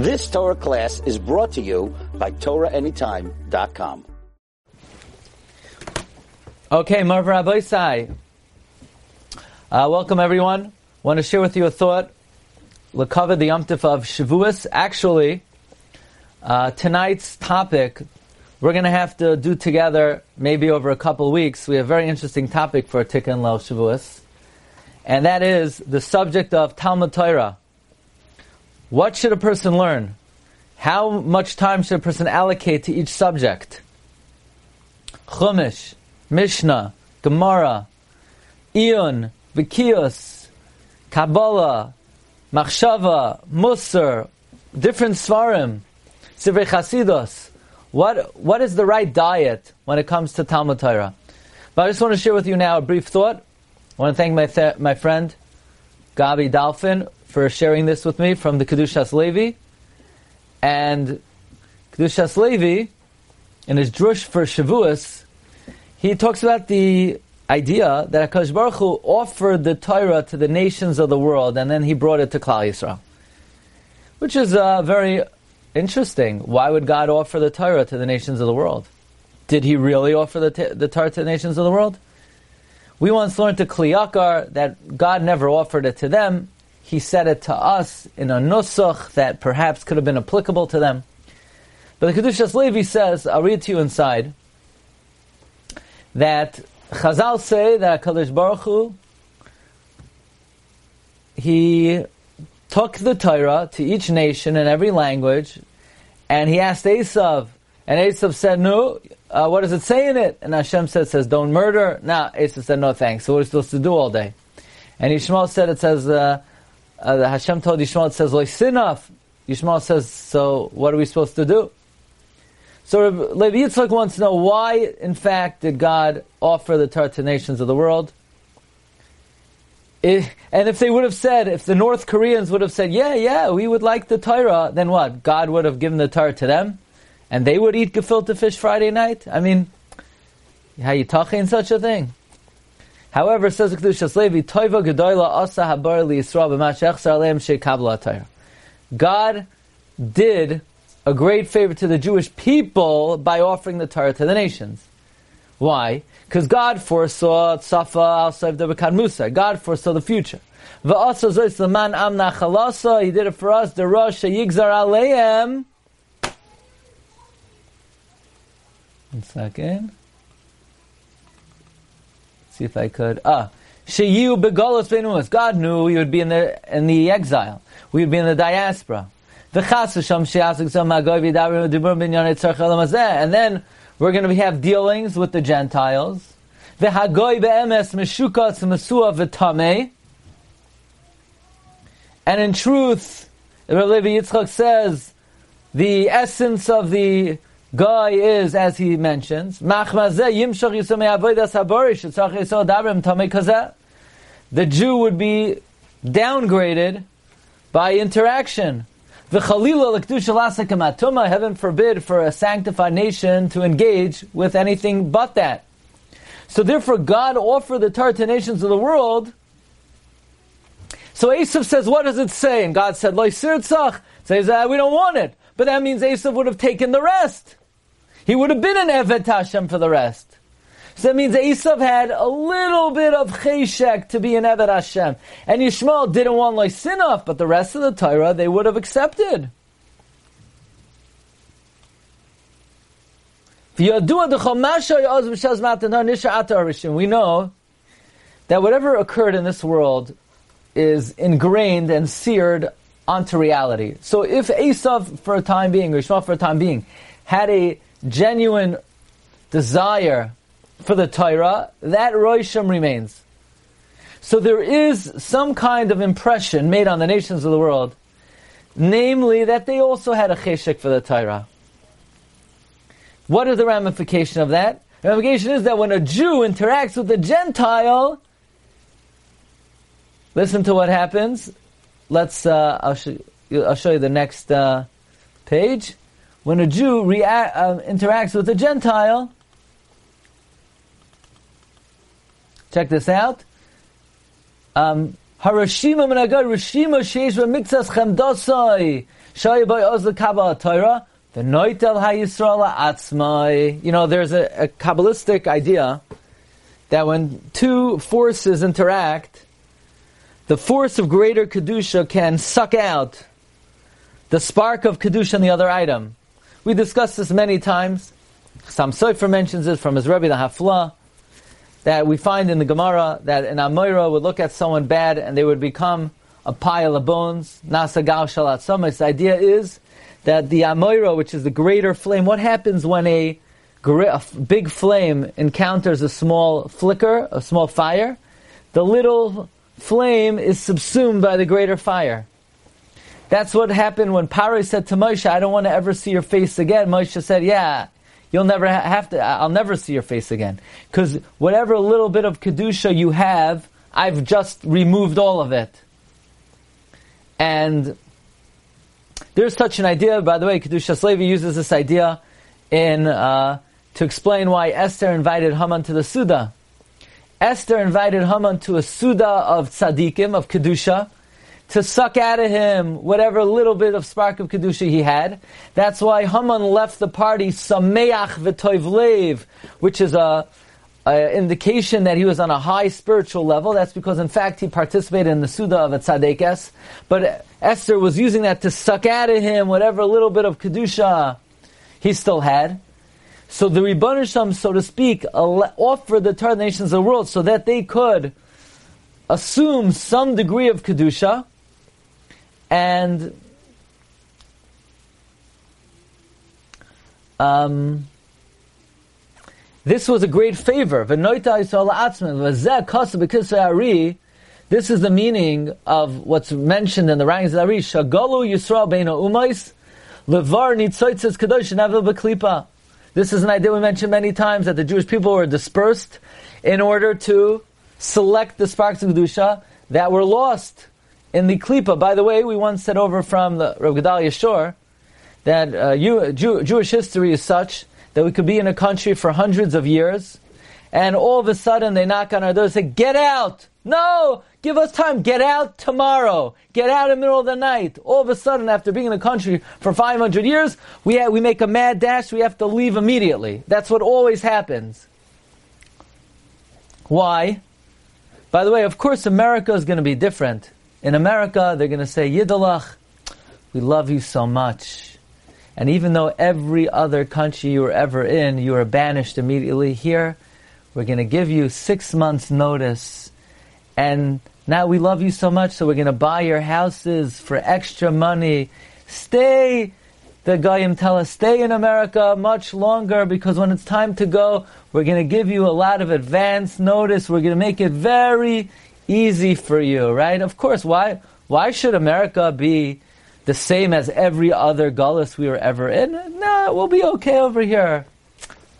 This Torah class is brought to you by TorahAnytime.com. Okay, Marv Rabbi Sai. Uh, welcome everyone. Want to share with you a thought. Lakava the Yomtiv of Shavuos. Actually, uh, tonight's topic we're going to have to do together maybe over a couple weeks. We have a very interesting topic for Tikkun Leil Shavuos, and that is the subject of Talmud Torah. What should a person learn? How much time should a person allocate to each subject? Chumash, Mishnah, Gemara, Iyun, Vikios, Kabbalah, Machshava, Musar, different Svarim, Sivrei Chasidos. What, what is the right diet when it comes to Talmud Torah? But I just want to share with you now a brief thought. I want to thank my, th- my friend Gabi Dolphin for sharing this with me from the Kedushas Levi. And Kedushas Levi, in his drush for Shavuos, he talks about the idea that Hakadosh Baruch Hu offered the Torah to the nations of the world, and then he brought it to Klal Yisrael, which is uh, very interesting. Why would God offer the Torah to the nations of the world? Did He really offer the, t- the Torah to the nations of the world? We once learned to Kli Yakar that God never offered it to them. He said it to us in a nusach that perhaps could have been applicable to them. But the Kedushas Levi says, I'll read to you inside, that Chazal say that HaKadosh Baruch Hu, he took the Torah to each nation in every language, and he asked Esav, and Esav said, no, uh, what does it say in it? And Hashem said, says, don't murder. Now, Esav said, no thanks. So what are you supposed to do all day? And Yishmael said, it says, uh, uh, Hashem told Yishmael, says, sinaf. Yishmael says, so what are we supposed to do? So Levi Yitzchak wants to know why, in fact, did God offer the Torah to nations of the world? And if they would have said, if the North Koreans would have said, yeah, yeah, we would like the Torah, then what? God would have given the Torah to them? And they would eat gefilte fish Friday night? I mean, how you talking such a thing? However, says Kedushas Levi, Toiva Gedoyla Asa Habar Li Yisrael B'Mashech Aleim Shekabla Torah. God did a great favor to the Jewish people by offering the Torah to the nations. Why? Because God foresaw Tzafa al Saif Musa. God foresaw the future. V'asa zois leman am nachalasa. He did it for us. The Rosh Yigzar Aleim. One second. See if I could. Ah. Sheyu begolos benumas. God knew we would be in the in the exile. We would be in the diaspora. And then we're going to have dealings with the Gentiles. And in truth, Rabbi Yitzchak says, the essence of the guy is, as he mentions, the Jew would be downgraded by interaction. The Heaven forbid for a sanctified nation to engage with anything but that. So therefore, God offered the Torah to nations of the world. So Esav says, what does it say? And God said, says, uh, we don't want it. But that means Esav would have taken the rest. He would have been an Eved Hashem for the rest. So that means Esav had a little bit of cheshek to be an Eved Hashem. And Yishmael didn't want Lysinov, but the rest of the Torah they would have accepted. We know that whatever occurred in this world is ingrained and seared onto reality. So if Esav for a time being, or Yishmael for a time being, had a genuine desire for the Torah, that Roisham remains. So there is some kind of impression made on the nations of the world, namely that they also had a cheshek for the Torah. What is the ramification of that? The ramification is that when a Jew interacts with a Gentile, listen to what happens. Let's. Uh, I'll, show, I'll, show, you the next uh, page. When a Jew uh, interacts with a Gentile, Check this out. Um, Harashima Menagad Rashima Miktsas Chemdosai. Shayaboy Oz Kabbalah Torah, the Noitel HaYisrael Atzmai. You know, there's a, a Kabbalistic idea that when two forces interact, the force of greater Kedusha can suck out the spark of Kedusha in the other item. We discussed this many times. Chasam Sofer mentions it from his Rebbe, the Hafla, that we find in the Gemara that an Amoira would look at someone bad and they would become a pile of bones. Nasa Gal Shalat The idea is that the Amoira, which is the greater flame, what happens when a, a big flame encounters a small flicker, a small fire? The little flame is subsumed by the greater fire. That's what happened when Paro said to Moshe, I don't want to ever see your face again. Moshe said, yeah, you'll never have to, I'll never see your face again. Because whatever little bit of Kedusha you have, I've just removed all of it. And there's such an idea, by the way, Kedusha Levi uses this idea in, uh, to explain why Esther invited Haman to the Suda. Esther invited Haman to a Suda of tzaddikim, of Kedusha, to suck out of him whatever little bit of spark of kedusha he had. That's why Haman left the party sameach v'toiv which is a, a, indication that he was on a high spiritual level. That's because, in fact, he participated in the Suda of a tzadekes. But Esther was using that to suck out of him whatever little bit of kedusha he still had. So the Rebbeinu so to speak, offered the Torah nations of the world so that they could assume some degree of kedusha and um, this was a great favor. This is the meaning of what's mentioned in the writings of Ari. Shagalu Yisrael Beina Umais Levar Nitzoitzes Kadosh Nevil Beklipa. This is an idea we mentioned many times that the Jewish people were dispersed in order to select the sparks of Kedusha that were lost in the klipa. By the way, we once said over from the Rav Gedalia Schorr that uh, you, Jew, Jewish history is such that we could be in a country for hundreds of years, and all of a sudden they knock on our door and say, "Get out! No, give us time. Get out tomorrow. Get out in the middle of the night." All of a sudden, after being in the country for 500 years, we ha- we make a mad dash. We have to leave immediately. That's what always happens. Why? By the way, of course, America is going to be different. In America, they're going to say, Yidalach, we love you so much. And even though every other country you were ever in, you were banished immediately, here, we're going to give you six months' notice. And now we love you so much, so we're going to buy your houses for extra money. Stay, the Goyim tell us, stay in America much longer because when it's time to go, we're going to give you a lot of advance notice. We're going to make it very easy for you, right? Of course, why, why should America be the same as every other gullus we were ever in? No, we'll be okay over here,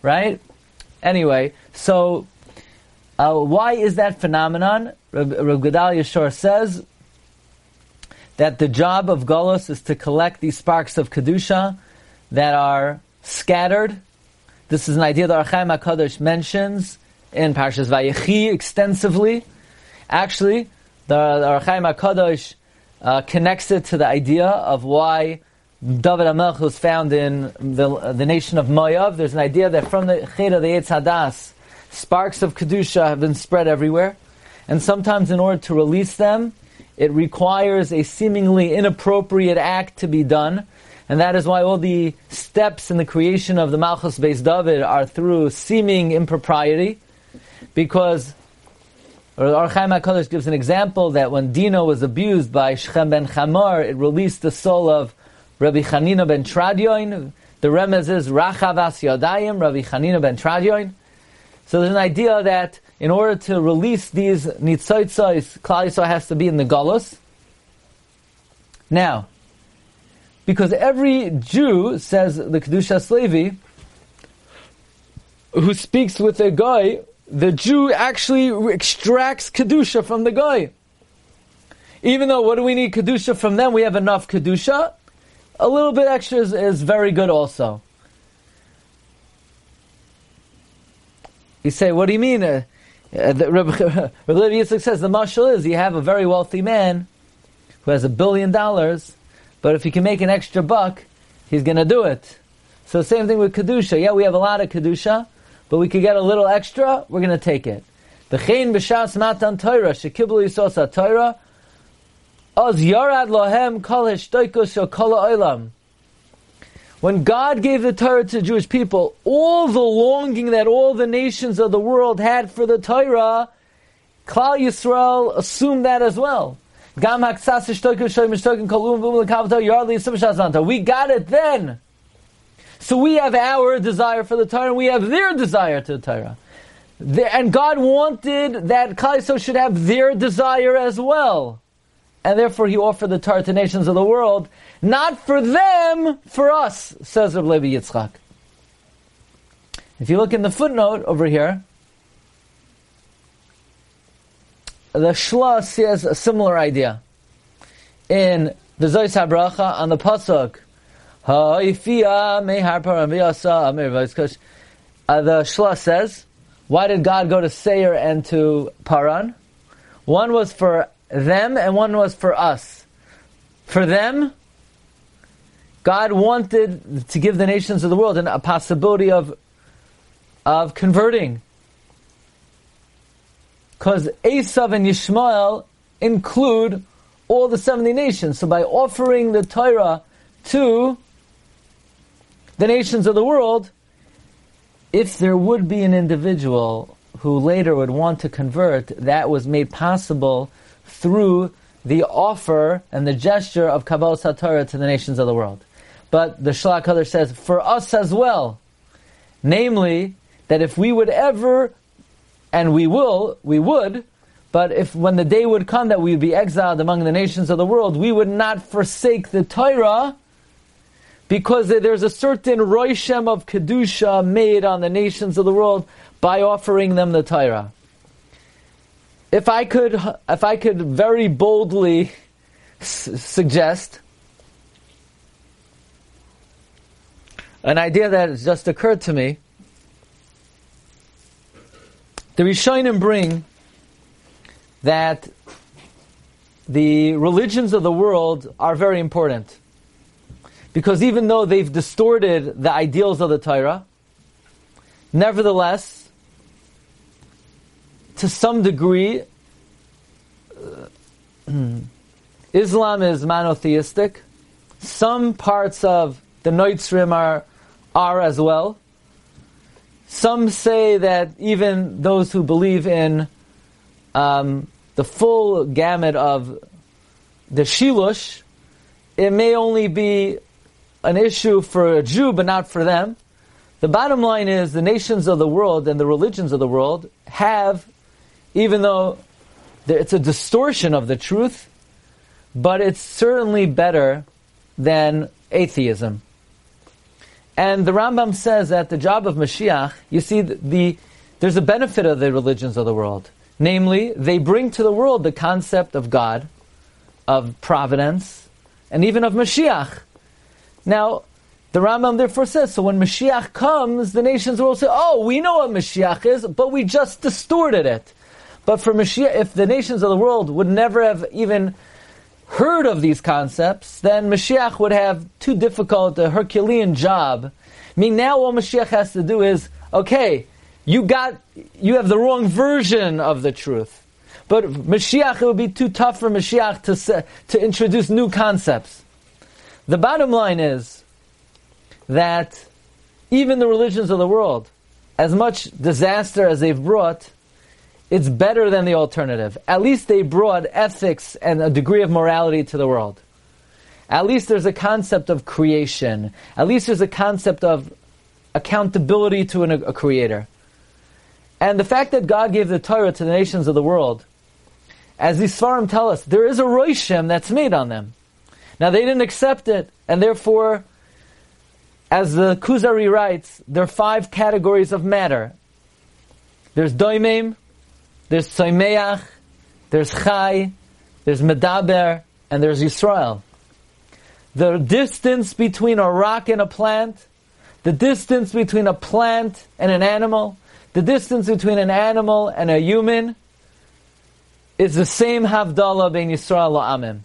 right? Anyway, so uh, why is that phenomenon? Reb, Reb Schorr says that the job of gullus is to collect these sparks of kedusha that are scattered. This is an idea that Ohr HaChaim HaKadosh mentions in Parshas Vayechi extensively. Actually, the, Ohr HaKadosh uh, connects it to the idea of why David HaMelech was found in the, the nation of Moav. There's an idea that from the Cheda, the Eitz Hadas, sparks of Kedusha have been spread everywhere. And sometimes in order to release them, it requires a seemingly inappropriate act to be done. And that is why all the steps in the creation of the Malchus Beis David are through seeming impropriety. Because or Ohr HaChaim HaKadosh gives an example that when Dino was abused by Shechem ben Chamor, it released the soul of Rabbi Chanina ben Tradion. The remez is Rachavas Yodayim, Rabbi Chanina ben Tradion. So there's an idea that in order to release these nitzoitzos, Klal has to be in the galus. Now, because every Jew, says the Kedusha Levi, who speaks with a guy the Jew actually extracts Kedusha from the guy. Even though, what do we need Kedusha from them? We have enough Kedusha. A little bit extra is, is very good also. You say, what do you mean? Uh, uh, Rabbi Yitzchak says the marshal is you have a very wealthy man who has a billion dollars, but if he can make an extra buck, he's going to do it. So same thing with kedusha. Yeah, we have a lot of kedusha, but we could get a little extra. We're going to take it. V'chein b'shas matan Torah shekiblu yisos Torah oz yarad lohem kol hishtoikus shel kol olam. When God gave the Torah to the Jewish people, all the longing that all the nations of the world had for the Torah, Klal Yisrael assumed that as well. We got it then. So we have our desire for the Torah, and we have their desire to the Torah. And God wanted that Yisrael should have their desire as well. And therefore he offered the Torah to nations of the world, not for them, for us, says Rabbi Levi Yitzchak. If you look in the footnote over here, the Shla says a similar idea. In the Zois HaBracha, on the Pasuk, Uh, the Shla says, why did God go to Seir and to Paran? One was for them and one was for us. For them, God wanted to give the nations of the world a possibility of, of converting. Because Esav and Yishmael include all the 70 nations. So by offering the Torah to the nations of the world, if there would be an individual who later would want to convert, that was made possible through the offer and the gesture of Kabbalah Satorah to the nations of the world. But the Shlach Hadar says, for us as well, namely, that if we would ever, and we will, we would, but if when the day would come that we would be exiled among the nations of the world, we would not forsake the Torah, because there's a certain roishem of kedusha made on the nations of the world by offering them the Torah. If I could, if I could very boldly suggest an idea that has just occurred to me, the Rishonim bring that the religions of the world are very important. Because even though they've distorted the ideals of the Torah, nevertheless, to some degree, uh, Islam is monotheistic. Some parts of the Noitzrim are, are as well. Some say that even those who believe in um, the full gamut of the Shilush, it may only be an issue for a Jew, but not for them. The bottom line is the nations of the world and the religions of the world have, even though it's a distortion of the truth, but it's certainly better than atheism. And the Rambam says that the job of Mashiach, you see, the, the there's a benefit of the religions of the world. Namely, they bring to the world the concept of God, of providence, and even of Mashiach. Now, the Rambam therefore says, so when Mashiach comes, the nations will say, oh, we know what Mashiach is, but we just distorted it. But for Mashiach, if the nations of the world would never have even heard of these concepts, then Mashiach would have too difficult a Herculean job. I mean, now all Mashiach has to do is, okay, you got, you have the wrong version of the truth. But Mashiach, it would be too tough for Mashiach to, to introduce new concepts. The bottom line is that even the religions of the world, as much disaster as they've brought, it's better than the alternative. At least they brought ethics and a degree of morality to the world. At least there's a concept of creation. At least there's a concept of accountability to an, a creator. And the fact that God gave the Torah to the nations of the world, as these Svarim tell us, there is a roishem that's made on them. Now they didn't accept it, and therefore, as the Kuzari writes, there are five categories of matter. There's doimim, there's soimeach, there's chai, there's medaber, and there's Yisrael. The distance between a rock and a plant, the distance between a plant and an animal, the distance between an animal and a human is the same Havdalah bein Yisrael la'amim.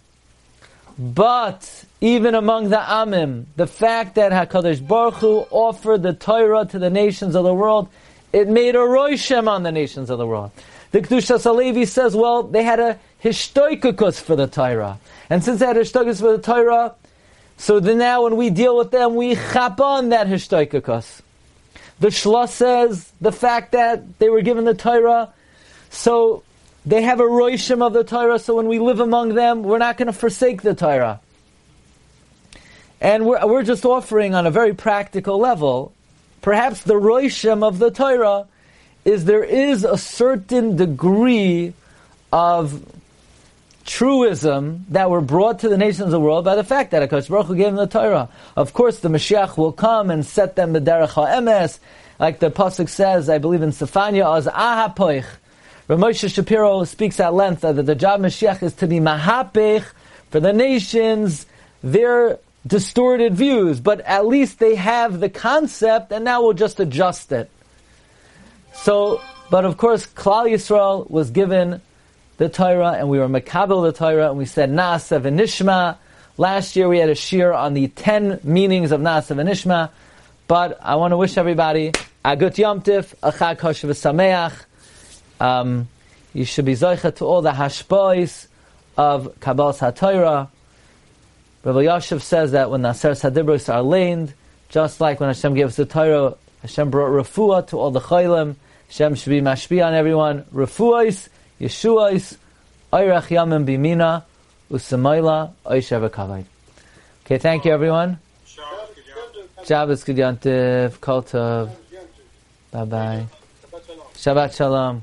But even among the Amim, the fact that HaKadosh Baruch Hu offered the Torah to the nations of the world, it made a roishem on the nations of the world. The Kedushas HaLevi says, well, they had a hishtoikakus for the Torah. And since they had a hishtoikakus for the Torah, so then now when we deal with them, we chap on that hishtoikakus. The Shlosh says the fact that they were given the Torah, so they have a roishim of the Torah, so when we live among them, we're not going to forsake the Torah. And we're, we're just offering on a very practical level, perhaps the roishim of the Torah is there is a certain degree of truism that were brought to the nations of the world by the fact that Akash Baruch Hu gave them the Torah. Of course, the Mashiach will come and set them the derech ha'emes, like the pasuk says, I believe in Sefania, as ahapoich. Ramosha Shapiro speaks at length that the job Mashiach is to be mahapech for the nations, their distorted views, but at least they have the concept, and now we'll just adjust it. So, but of course, Klal Yisrael was given the Torah, and we were makabel the Torah, and we said Naasav and Nishma. Last year we had a shir on the ten meanings of Naasav and Nishma. But I want to wish everybody a good Yom Tif, a Chag Hoshev Sameach. Um, you should be zoicha to all the hashbois of Kabbalah HaTorah. Rabbi Yashiv says that when the Aser Sadibros are laned, just like when Hashem gave us the Torah, Hashem brought refuah to all the chaylim. Hashem should be mashpi on everyone. Refuahs Yeshuais, Oirach Yamim Bimina, Usamayla, Oishev Kavod. Okay, thank you everyone. Shabbos Gudyantiv, Kol Tov. Bye bye. Shabbat Shalom.